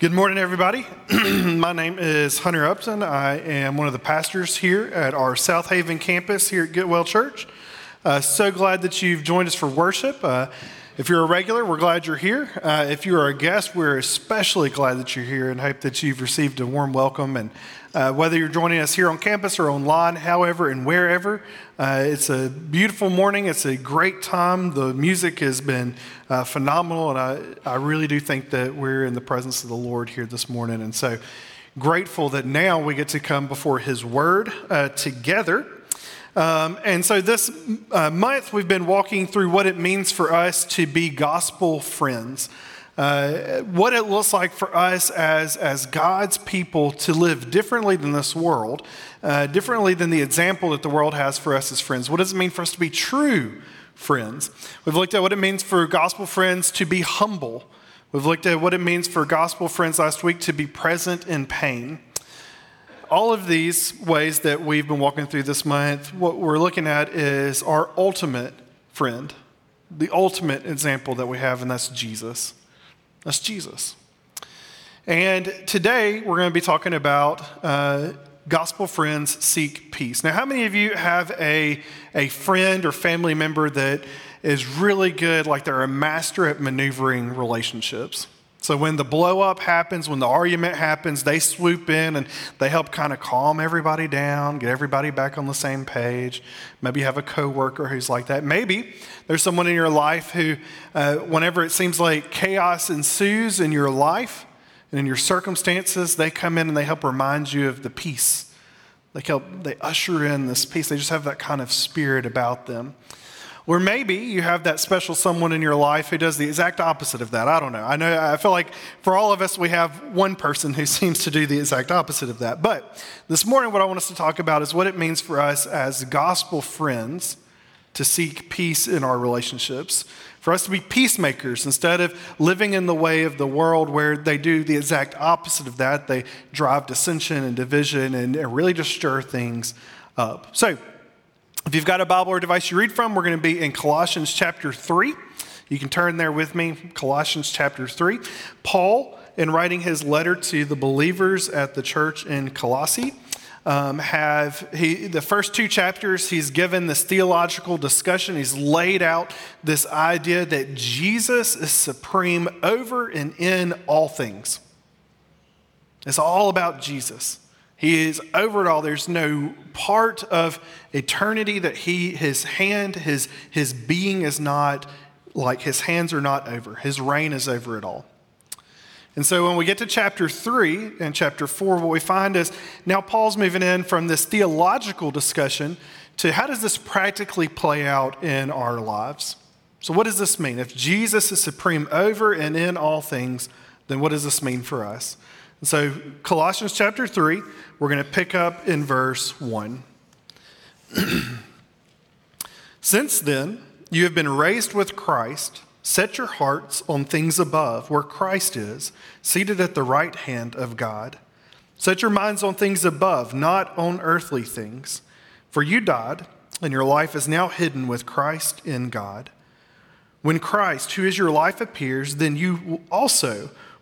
Good morning, everybody. My name is Hunter Upton. I am one of the pastors here at our Southaven campus here at Getwell Church. Uh, so glad that you've joined us for worship. Uh, if you're a regular, we're glad you're here. Uh, if you are a guest, we're especially glad that you're here and hope that you've received a warm welcome. And uh, whether you're joining us here on campus or online, however and wherever, uh, it's a beautiful morning. It's a great time. The music has been uh, phenomenal, and I, I really do think that we're in the presence of the Lord here this morning. And so grateful that now we get to come before His Word uh, together. Um, and so this uh, month, we've been walking through what it means for us to be gospel friends uh, what it looks like for us as, as God's people to live differently than this world, uh, differently than the example that the world has for us as friends. What does it mean for us to be true friends? We've looked at what it means for gospel friends to be humble. We've looked at what it means for gospel friends last week to be present in pain. All of these ways that we've been walking through this month, what we're looking at is our ultimate friend, the ultimate example that we have, and that's Jesus. That's Jesus. And today we're going to be talking about uh, gospel friends seek peace. Now, how many of you have a, a friend or family member that is really good, like they're a master at maneuvering relationships? So when the blow up happens, when the argument happens, they swoop in and they help kind of calm everybody down, get everybody back on the same page. Maybe you have a coworker who's like that. Maybe there's someone in your life who, uh, whenever it seems like chaos ensues in your life and in your circumstances, they come in and they help remind you of the peace. They help, they usher in this peace. They just have that kind of spirit about them. Or maybe you have that special someone in your life who does the exact opposite of that. I don't know. I know I feel like for all of us we have one person who seems to do the exact opposite of that. But this morning what I want us to talk about is what it means for us as gospel friends to seek peace in our relationships. For us to be peacemakers instead of living in the way of the world where they do the exact opposite of that. They drive dissension and division and really just stir things up. So, if you've got a Bible or device you read from, we're going to be in Colossians chapter 3. You can turn there with me, Colossians chapter 3. Paul, in writing his letter to the believers at the church in Colossae, um, have he, the first two chapters, he's given this theological discussion. He's laid out this idea that Jesus is supreme over and in all things. It's all about Jesus. He is over it all. There's no part of eternity that he, his hand, his, his being is not like his hands are not over. His reign is over it all. And so when we get to chapter three and chapter four, what we find is now Paul's moving in from this theological discussion to how does this practically play out in our lives? So, what does this mean? If Jesus is supreme over and in all things, then what does this mean for us? So, Colossians chapter 3, we're going to pick up in verse 1. Since then, you have been raised with Christ. Set your hearts on things above, where Christ is, seated at the right hand of God. Set your minds on things above, not on earthly things. For you died, and your life is now hidden with Christ in God. When Christ, who is your life, appears, then you also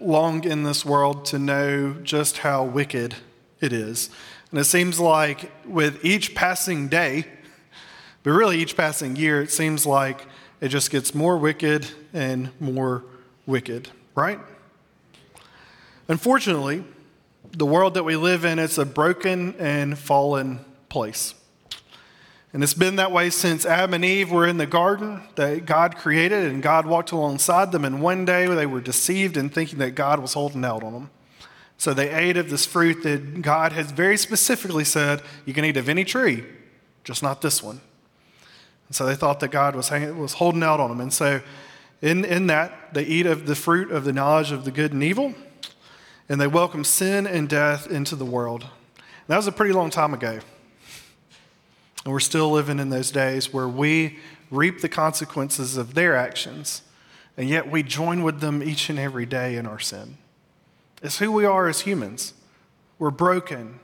long in this world to know just how wicked it is. And it seems like with each passing day, but really each passing year, it seems like it just gets more wicked and more wicked, right? Unfortunately, the world that we live in, it's a broken and fallen place. And it's been that way since Adam and Eve were in the garden that God created, and God walked alongside them. And one day they were deceived in thinking that God was holding out on them. So they ate of this fruit that God has very specifically said, You can eat of any tree, just not this one. And so they thought that God was, hanging, was holding out on them. And so in, in that, they eat of the fruit of the knowledge of the good and evil, and they welcome sin and death into the world. And that was a pretty long time ago. And we're still living in those days where we reap the consequences of their actions, and yet we join with them each and every day in our sin. It's who we are as humans. We're broken.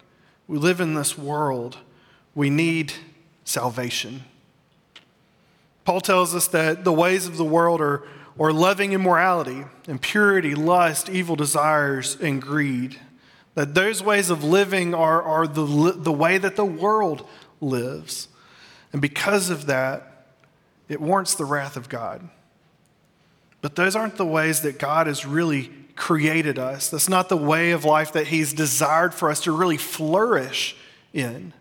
We live in this world. We need salvation. Paul tells us that the ways of the world are, are loving immorality, impurity, lust, evil desires, and greed. That those ways of living are, are the, the way that the world lives. And because of that, it warrants the wrath of God. But those aren't the ways that God has really created us. That's not the way of life that He's desired for us to really flourish in.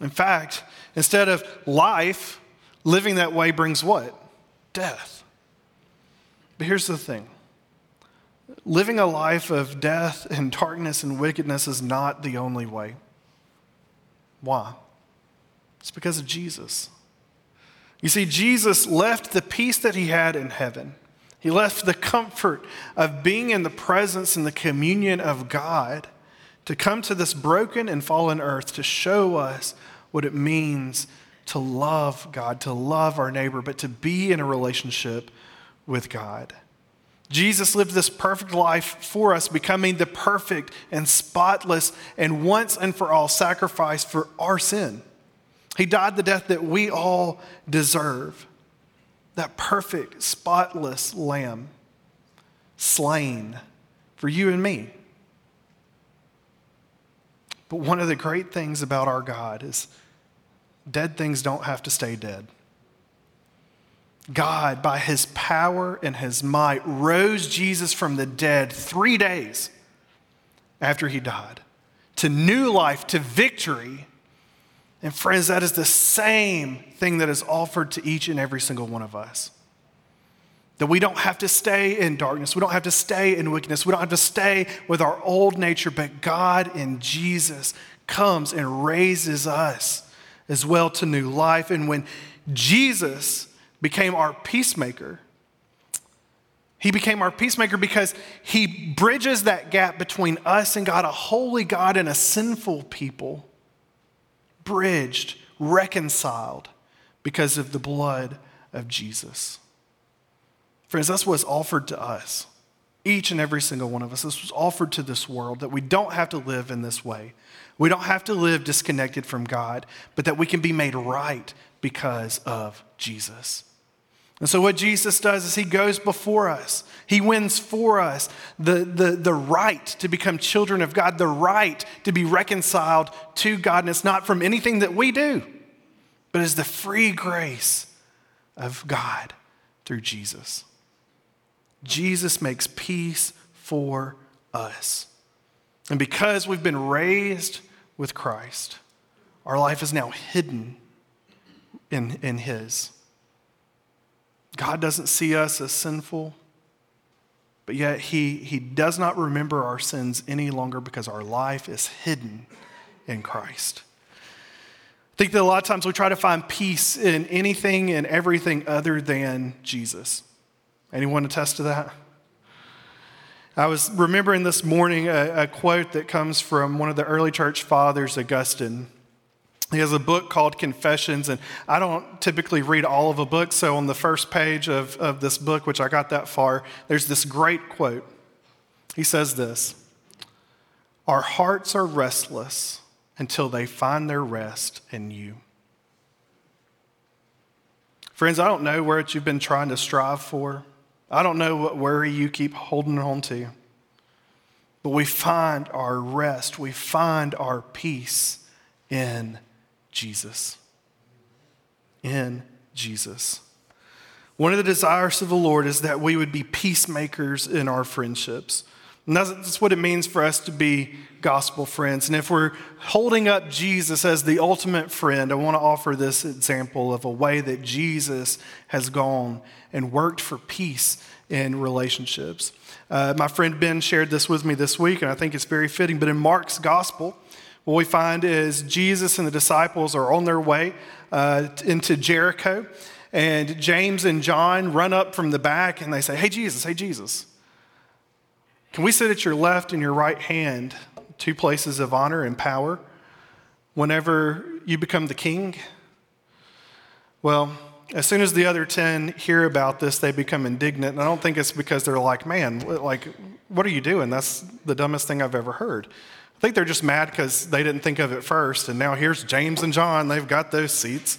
In fact, instead of life, living that way brings what? Death. But here's the thing living a life of death and darkness and wickedness is not the only way. Why? It's because of Jesus. You see, Jesus left the peace that he had in heaven. He left the comfort of being in the presence and the communion of God to come to this broken and fallen earth to show us what it means to love God, to love our neighbor, but to be in a relationship with God. Jesus lived this perfect life for us, becoming the perfect and spotless and once and for all sacrifice for our sin. He died the death that we all deserve. That perfect, spotless lamb slain for you and me. But one of the great things about our God is dead things don't have to stay dead. God, by his power and his might, rose Jesus from the dead three days after he died to new life, to victory and friends, that is the same thing that is offered to each and every single one of us. That we don't have to stay in darkness. We don't have to stay in wickedness. We don't have to stay with our old nature, but God in Jesus comes and raises us as well to new life. And when Jesus became our peacemaker, he became our peacemaker because he bridges that gap between us and God, a holy God and a sinful people bridged, reconciled because of the blood of Jesus. Friends, that's what's offered to us. Each and every single one of us. This was offered to this world that we don't have to live in this way. We don't have to live disconnected from God, but that we can be made right because of Jesus. And so, what Jesus does is he goes before us. He wins for us the, the, the right to become children of God, the right to be reconciled to God. And it's not from anything that we do, but is the free grace of God through Jesus. Jesus makes peace for us. And because we've been raised with Christ, our life is now hidden in, in His. God doesn't see us as sinful, but yet he, he does not remember our sins any longer because our life is hidden in Christ. I think that a lot of times we try to find peace in anything and everything other than Jesus. Anyone attest to that? I was remembering this morning a, a, quote that comes from one of the early church fathers, Augustine. He has a book called Confessions, and I don't typically read all of a book, so on the first page of, of this book, which I got that far, there's this great quote. He says this Our hearts are restless until they find their rest in you. Friends, I don't know what you've been trying to strive for. I don't know what worry you keep holding on to. But we find our rest, we find our peace in Jesus. In Jesus. One of the desires of the Lord is that we would be peacemakers in our friendships. And that's, what it means for us to be gospel friends. And if we're holding up Jesus as the ultimate friend, I want to offer this example of a way that Jesus has gone and worked for peace in relationships. Uh, my friend Ben shared this with me this week, and I think it's very fitting. But in Mark's gospel, what we find is Jesus and the disciples are on their way uh, into Jericho, and James and John run up from the back and they say, Hey, Jesus, hey, Jesus, can we sit at your left and your right hand, two places of honor and power, whenever you become the king? Well, as soon as the other 10 hear about this, they become indignant. And I don't think it's because they're like, man, like, what are you doing? That's the dumbest thing I've ever heard. I think they're just mad because they didn't think of it first. And now here's James and John, they've got those seats.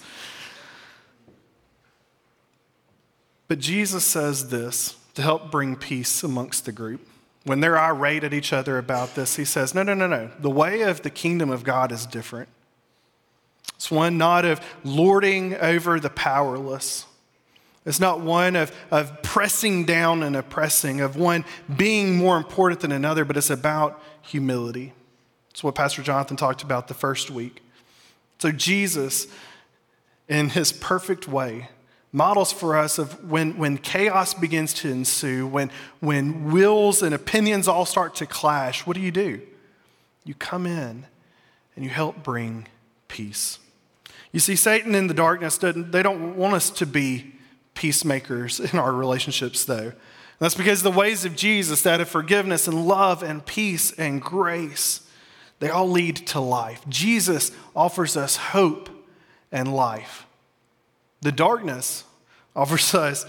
But Jesus says this to help bring peace amongst the group. When they're irate at each other about this, he says, No, no, no, no. The way of the kingdom of God is different. It's one not of lording over the powerless. It's not one of, of pressing down and oppressing, of one being more important than another, but it's about humility. It's what Pastor Jonathan talked about the first week. So, Jesus, in his perfect way, models for us of when, when chaos begins to ensue, when, when wills and opinions all start to clash, what do you do? You come in and you help bring peace. You see, Satan in the darkness, they don't want us to be peacemakers in our relationships, though. That's because the ways of Jesus, that of forgiveness and love and peace and grace, they all lead to life. Jesus offers us hope and life. The darkness offers us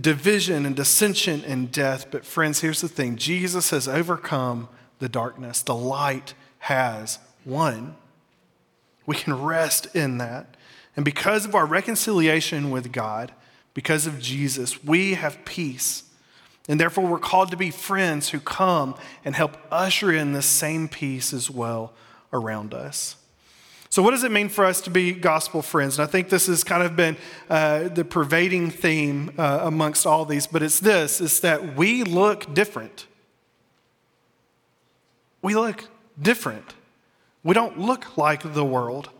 division and dissension and death. But, friends, here's the thing Jesus has overcome the darkness, the light has won. We can rest in that. And because of our reconciliation with God, because of Jesus, we have peace. And therefore, we're called to be friends who come and help usher in this same peace as well around us. So, what does it mean for us to be gospel friends? And I think this has kind of been uh, the pervading theme uh, amongst all these, but it's this it's that we look different. We look different. We don't look like the world.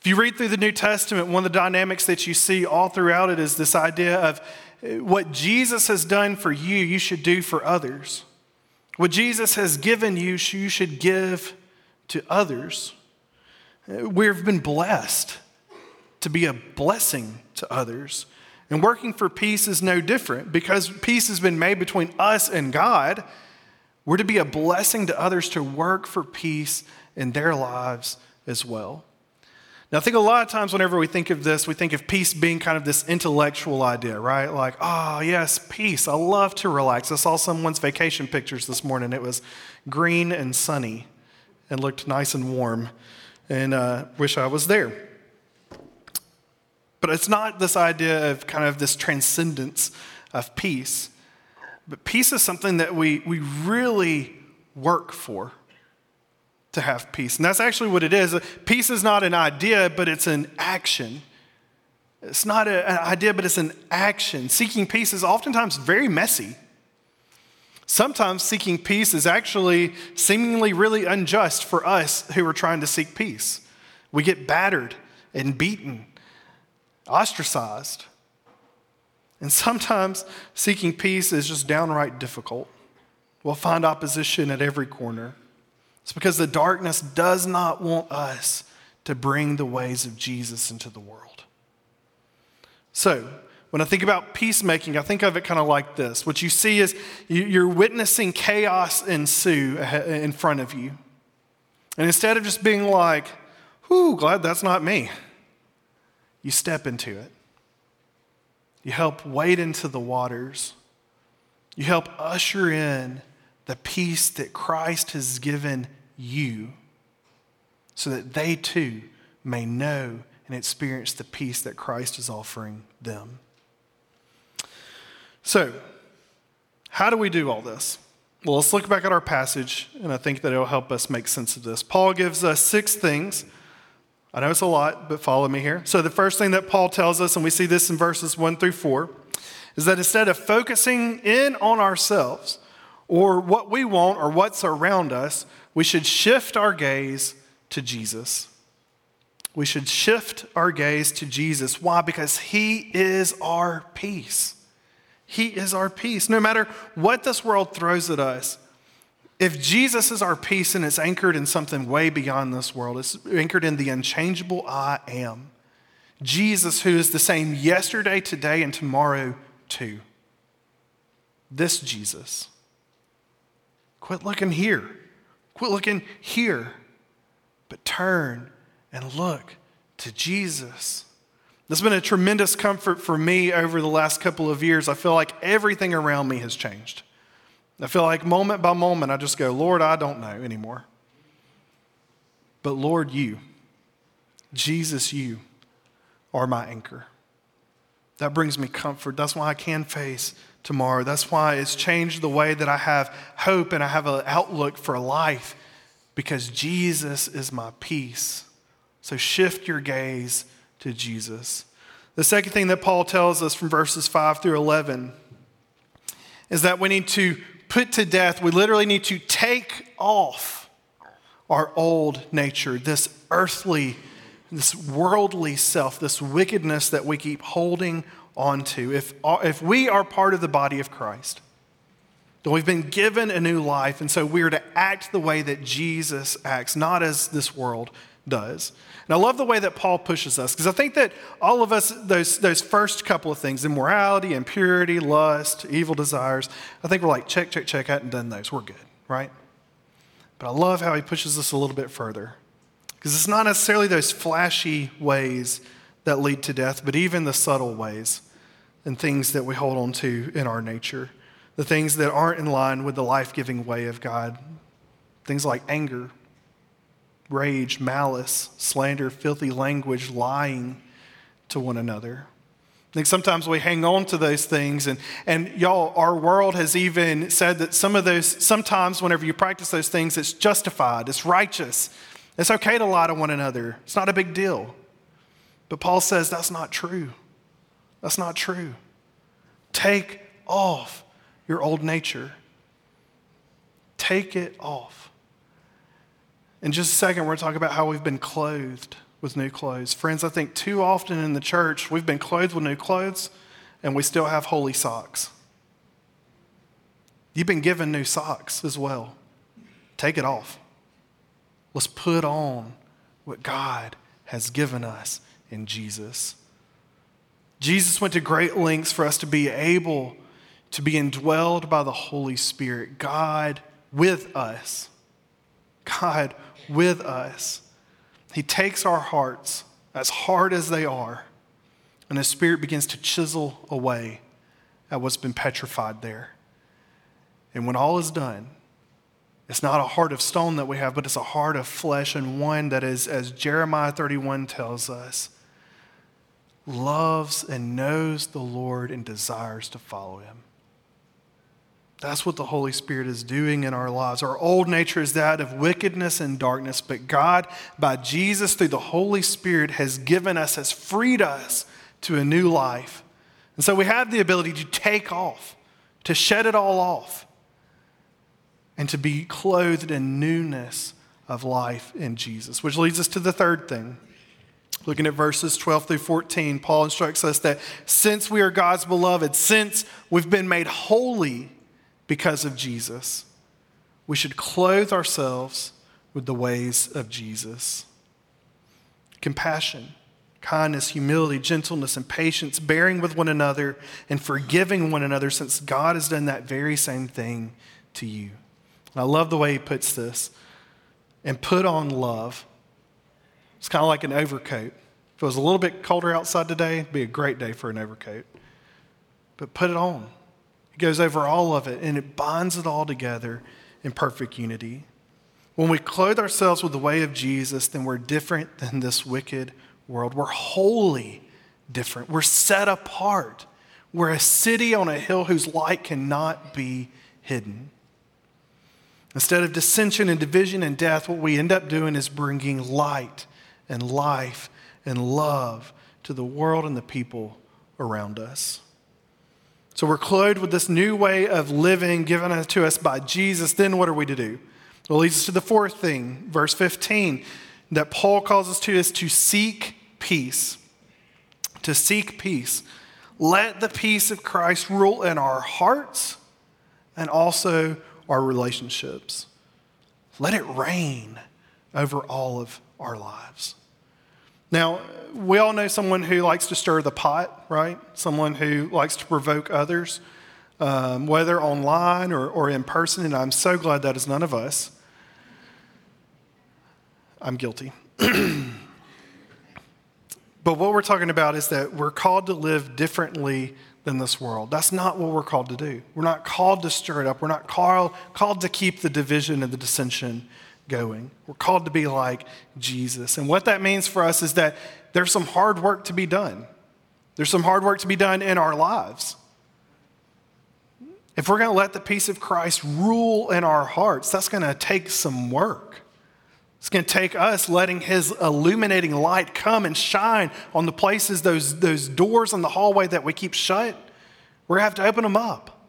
If you read through the New Testament, one of the dynamics that you see all throughout it is this idea of what Jesus has done for you, you should do for others. What Jesus has given you, you should give to others. We've been blessed to be a blessing to others. And working for peace is no different because peace has been made between us and God. We're to be a blessing to others to work for peace in their lives as well. Now, I think a lot of times whenever we think of this, we think of peace being kind of this intellectual idea, right? Like, oh, yes, peace. I love to relax. I saw someone's vacation pictures this morning. It was green and sunny and looked nice and warm and uh, wish I was there. But it's not this idea of kind of this transcendence of peace. But peace is something that we, we really work for to have peace. And that's actually what it is. Peace is not an idea, but it's an action. It's not a, an idea, but it's an action. Seeking peace is oftentimes very messy. Sometimes seeking peace is actually seemingly really unjust for us who are trying to seek peace. We get battered and beaten, ostracized. And sometimes seeking peace is just downright difficult. We'll find opposition at every corner. It's because the darkness does not want us to bring the ways of Jesus into the world. So, when I think about peacemaking, I think of it kind of like this. What you see is you're witnessing chaos ensue in front of you. And instead of just being like, whew, glad that's not me, you step into it. You help wade into the waters. You help usher in the peace that Christ has given you so that they too may know and experience the peace that Christ is offering them. So, how do we do all this? Well, let's look back at our passage, and I think that it'll help us make sense of this. Paul gives us six things. I know it's a lot, but follow me here. So, the first thing that Paul tells us, and we see this in verses one through four, is that instead of focusing in on ourselves or what we want or what's around us, we should shift our gaze to Jesus. We should shift our gaze to Jesus. Why? Because He is our peace. He is our peace. No matter what this world throws at us, if Jesus is our peace and it's anchored in something way beyond this world, it's anchored in the unchangeable I am. Jesus, who is the same yesterday, today, and tomorrow, too. This Jesus. Quit looking here. Quit looking here. But turn and look to Jesus. That's been a tremendous comfort for me over the last couple of years. I feel like everything around me has changed. I feel like moment by moment, I just go, Lord, I don't know anymore. But Lord, you, Jesus, you are my anchor. That brings me comfort. That's why I can face tomorrow. That's why it's changed the way that I have hope and I have an outlook for life because Jesus is my peace. So shift your gaze to Jesus. The second thing that Paul tells us from verses 5 through 11 is that we need to put to death, we literally need to take off our old nature, this earthly, this worldly self, this wickedness that we keep holding onto. If, uh, if we are part of the body of Christ, then we've been given a new life, and so we are to act the way that Jesus acts, not as this world does. And I love the way that Paul pushes us because I think that all of us, those, those first couple of things, immorality, impurity, lust, evil desires, I think we're like, check, check, check, I hadn't done those. We're good, right? But I love how he pushes us a little bit further because it's not necessarily those flashy ways that lead to death, but even the subtle ways and things that we hold on to in our nature, the things that aren't in line with the life giving way of God, things like anger rage, malice, slander, filthy language, lying to one another. I think sometimes we hang on to those things, and, and y'all, our world has even said that some of those, sometimes whenever you practice those things, it's justified, it's righteous, it's okay to lie to one another, it's not a big deal. But Paul says that's not true. That's not true. Take off your old nature, take it off. In just a second, we're going to talk about how we've been clothed with new clothes. Friends, I think too often in the church, we've been clothed with new clothes and we still have holey socks. You've been given new socks as well. Take it off. Let's put on what God has given us in Jesus. Jesus went to great lengths for us to be able to be indwelled by the Holy Spirit, God with us. God with us. He takes our hearts, as hard as they are, and His Spirit begins to chisel away at what's been petrified there. And when all is done, it's not a heart of stone that we have, but it's a heart of flesh and one that is, as Jeremiah 31 tells us, loves and knows the Lord and desires to follow Him. That's what the Holy Spirit is doing in our lives. Our old nature is that of wickedness and darkness, but God, by Jesus, through the Holy Spirit, has given us, has freed us to a new life. And so we have the ability to take off, to shed it all off, and to be clothed in newness of life in Jesus. Which leads us to the third thing. Looking at verses 12 through 14, Paul instructs us that since we are God's beloved, since we've been made holy, because of Jesus. We should clothe ourselves with the ways of Jesus. Compassion, kindness, humility, gentleness, and patience, bearing with one another and forgiving one another, since God has done that very same thing to you. And I love the way he puts this. And put on love. It's kind of like an overcoat. If it was a little bit colder outside today, it'd be a great day for an overcoat. But put it on. It goes over all of it and it binds it all together in perfect unity. When we clothe ourselves with the way of Jesus, then we're different than this wicked world. We're wholly different. We're set apart. We're a city on a hill whose light cannot be hidden. Instead of dissension and division and death, what we end up doing is bringing light and life and love to the world and the people around us. So we're clothed with this new way of living given to us by Jesus. Then what are we to do? It leads us to the fourth thing, verse 15, that Paul calls us to is to seek peace. To seek peace. Let the peace of Christ rule in our hearts and also our relationships. Let it reign over all of our lives. Now, we all know someone who likes to stir the pot, right? Someone who likes to provoke others, um, whether online or, or in person, and I'm so glad that is none of us. I'm guilty. but what we're talking about is that we're called to live differently than this world. That's not what we're called to do. We're not called to stir it up. We're not called, called to keep the division and the dissension going. We're called to be like Jesus. And what that means for us is that there's some hard work to be done. There's some hard work to be done in our lives. If we're going to let the peace of Christ rule in our hearts, that's going to take some work. It's going to take us letting His illuminating light come and shine on the places, those, those doors in the hallway that we keep shut. We're going to have to open them up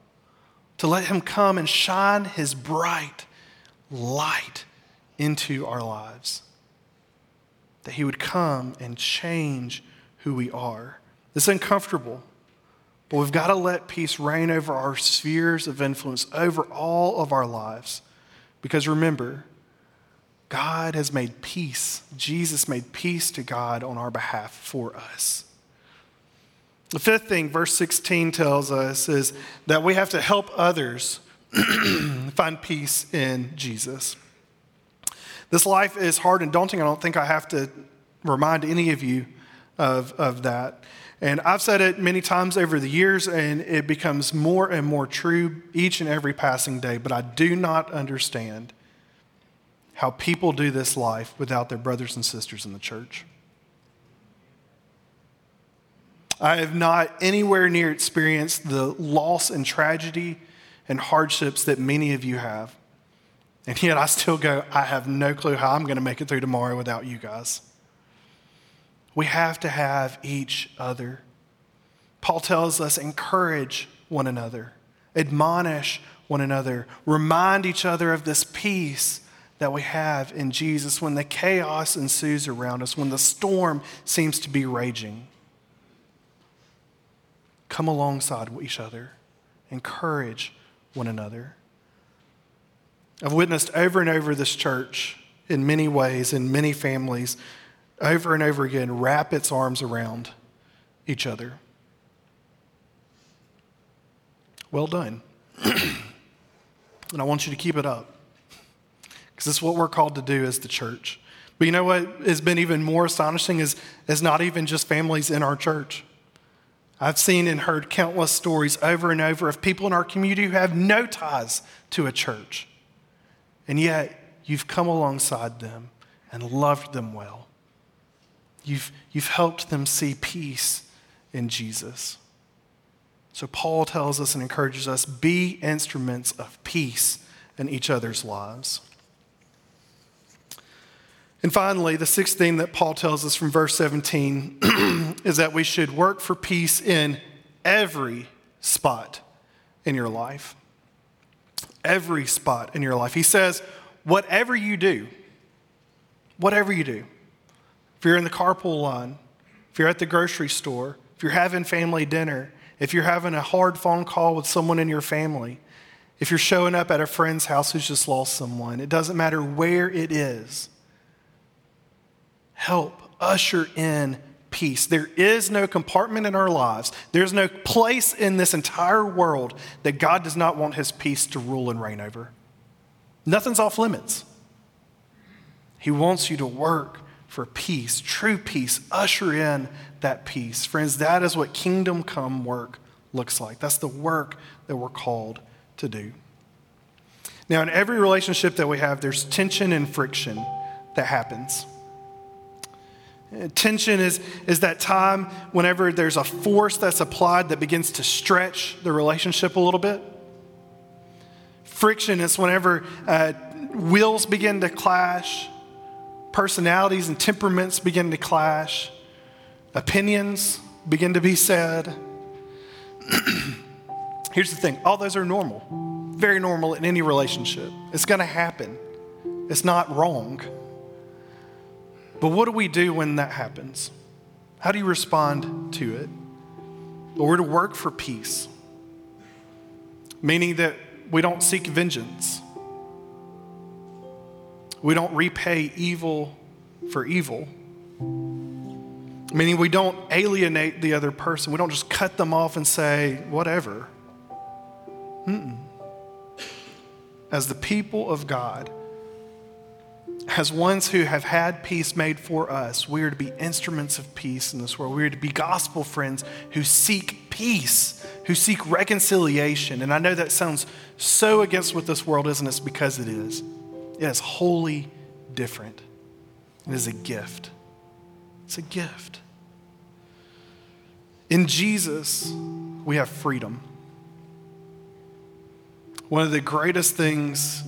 to let Him come and shine His bright light into our lives. That He would come and change who we are. It's uncomfortable, but we've got to let peace reign over our spheres of influence, over all of our lives. Because remember, God has made peace. Jesus made peace to God on our behalf for us. The fifth thing, verse 16 tells us, is that we have to help others find peace in Jesus. This life is hard and daunting. I don't think I have to remind any of you of, of that. And I've said it many times over the years, and it becomes more and more true each and every passing day. But I do not understand how people do this life without their brothers and sisters in the church. I have not anywhere near experienced the loss and tragedy and hardships that many of you have. And yet I still go, I have no clue how I'm going to make it through tomorrow without you guys. We have to have each other. Paul tells us encourage one another, admonish one another, remind each other of this peace that we have in Jesus when the chaos ensues around us, when the storm seems to be raging. Come alongside each other, encourage one another. I've witnessed over and over this church in many ways, in many families, over and over again, wrap its arms around each other. Well done. and I want you to keep it up because this is what we're called to do as the church. But you know what has been even more astonishing is, is not even just families in our church. I've seen and heard countless stories over and over of people in our community who have no ties to a church. And yet, you've come alongside them and loved them well. You've, you've helped them see peace in Jesus. So, Paul tells us and encourages us be instruments of peace in each other's lives. And finally, the sixth thing that Paul tells us from verse 17 is that we should work for peace in every spot in your life. Every spot in your life. He says, whatever you do, whatever you do, if you're in the carpool line, if you're at the grocery store, if you're having family dinner, if you're having a hard phone call with someone in your family, If you're showing up at a friend's house who's just lost someone, it doesn't matter where it is. Help usher in peace. There is no compartment in our lives, there's no place in this entire world that God does not want his peace to rule and reign over. Nothing's off limits. He wants you to work for peace, true peace. Usher in that peace. Friends, that is what kingdom come work looks like. That's the work that we're called to do. Now, in every relationship that we have, there's tension and friction that happens. Tension is, is that time whenever there's a force that's applied that begins to stretch the relationship a little bit. Friction is whenever uh, wheels begin to clash, personalities and temperaments begin to clash, opinions begin to be said. Here's the thing all those are normal, very normal in any relationship. It's going to happen, it's not wrong. But what do we do when that happens? How do you respond to it? Well, we're to work for peace, meaning that we don't seek vengeance. We don't repay evil for evil, meaning we don't alienate the other person. We don't just cut them off and say, whatever. Mm-mm. As the people of God, as ones who have had peace made for us, we are to be instruments of peace in this world. We are to be gospel friends who seek peace, who seek reconciliation. And I know that sounds so against what this world is, and it's because it is. It is wholly different. It is a gift. It's a gift. In Jesus, we have freedom. One of the greatest things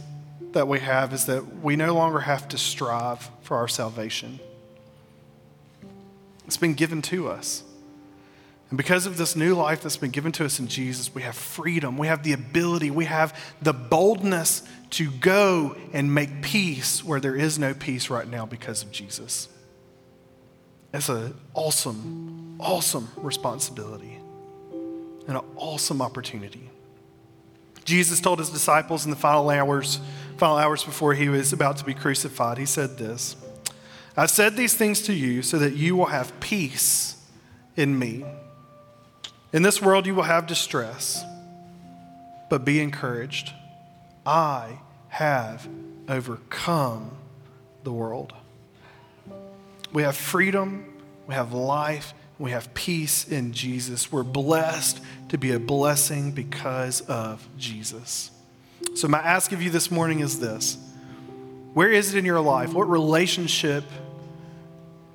that we have is that we no longer have to strive for our salvation. It's been given to us. And because of this new life that's been given to us in Jesus, we have freedom, we have the ability, we have the boldness to go and make peace where there is no peace right now because of Jesus. It's an awesome, awesome responsibility and an awesome opportunity. Jesus told his disciples in the final hours, final hours before he was about to be crucified, he said this I've said these things to you so that you will have peace in me. In this world, you will have distress, but be encouraged. I have overcome the world. We have freedom, we have life, we have peace in Jesus. We're blessed to be a blessing because of Jesus. So, my ask of you this morning is this Where is it in your life? What relationship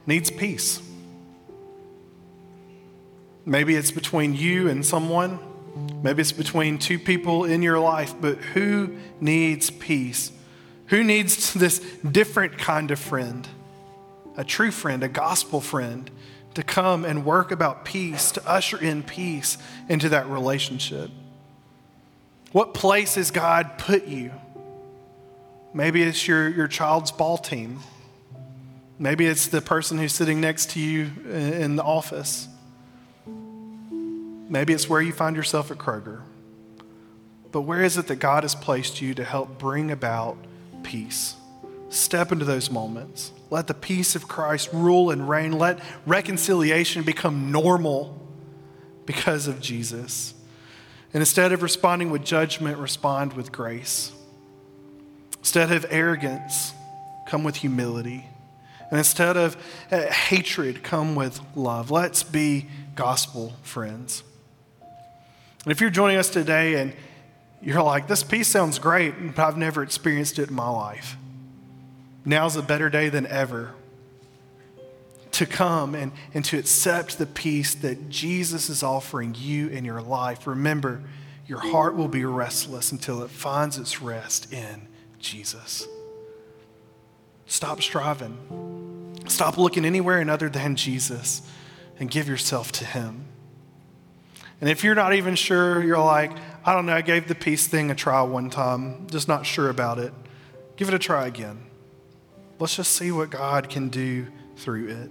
needs peace? Maybe it's between you and someone. Maybe it's between two people in your life, but who needs peace? Who needs this different kind of friend? A true friend, a gospel friend to come and work about peace, to usher in peace into that relationship. What place has God put you? Maybe it's your, your child's ball team. Maybe it's the person who's sitting next to you in the office. Maybe it's where you find yourself at Kroger. But where is it that God has placed you to help bring about peace? Step into those moments. Let the peace of Christ rule and reign. Let reconciliation become normal because of Jesus. And instead of responding with judgment, respond with grace. Instead of arrogance, come with humility. And instead of uh, hatred, come with love. Let's be gospel friends. And if you're joining us today and you're like, this peace sounds great, but I've never experienced it in my life, now's a better day than ever to come and, and to accept the peace that Jesus is offering you in your life. Remember, your heart will be restless until it finds its rest in Jesus. Stop striving. Stop looking anywhere and other than Jesus and give yourself to Him. And if you're not even sure, you're like, I don't know, I gave the peace thing a try one time, just not sure about it. Give it a try again. Let's just see what God can do through it.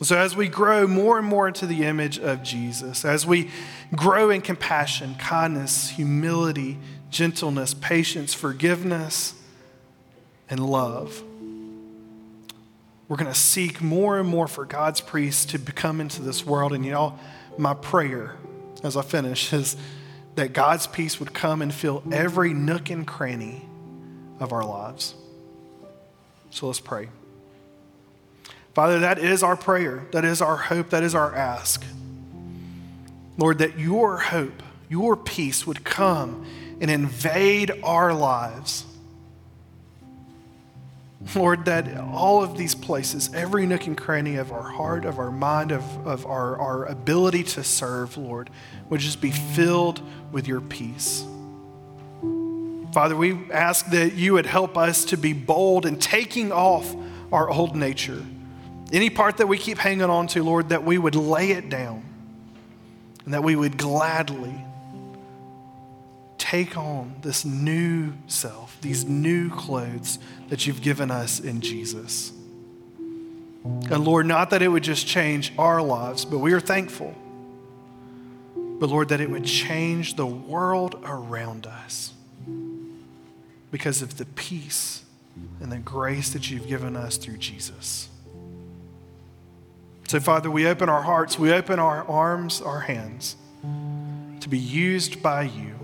So, as we grow more and more into the image of Jesus, as we grow in compassion, kindness, humility, gentleness, patience, forgiveness, and love. We're going to seek more and more for God's priests to come into this world. And you know, my prayer as I finish is that God's peace would come and fill every nook and cranny of our lives. So let's pray. Father, that is our prayer. That is our hope. That is our ask. Lord, that your hope, your peace would come and invade our lives. Lord, that all of these places, every nook and cranny of our heart, of our mind, of, of our, our ability to serve, Lord, would just be filled with your peace. Father, we ask that you would help us to be bold in taking off our old nature. Any part that we keep hanging on to, Lord, that we would lay it down and that we would gladly take on this new self, these new clothes that you've given us in Jesus. And Lord, not that it would just change our lives, but we are thankful. But Lord, that it would change the world around us because of the peace and the grace that you've given us through Jesus. So, Father, we open our hearts, we open our arms, our hands to be used by you.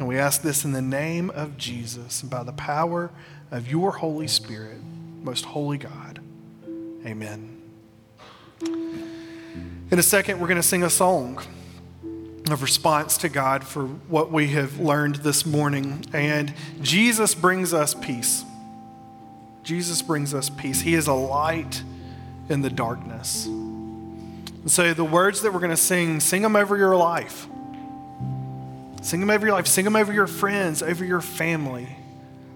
And we ask this in the name of Jesus and by the power of your Holy Spirit, most holy God. Amen. In a second, we're going to sing a song of response to God for what we have learned this morning. And Jesus brings us peace. Jesus brings us peace. He is a light in the darkness. And so the words that we're going to sing, sing them over your life. Sing them over your life. Sing them over your friends, over your family.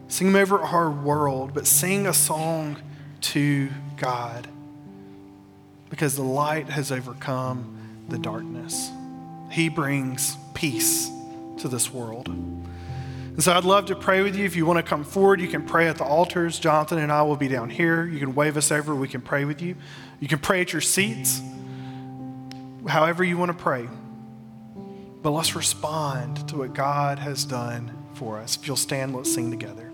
Sing them over our world. But sing a song to God because the light has overcome the darkness. He brings peace to this world. And so I'd love to pray with you. If you want to come forward, you can pray at the altars. Jonathan and I will be down here. You can wave us over. We can pray with you. You can pray at your seats, however you want to pray. But let's respond to what God has done for us. If you'll stand, let's sing together.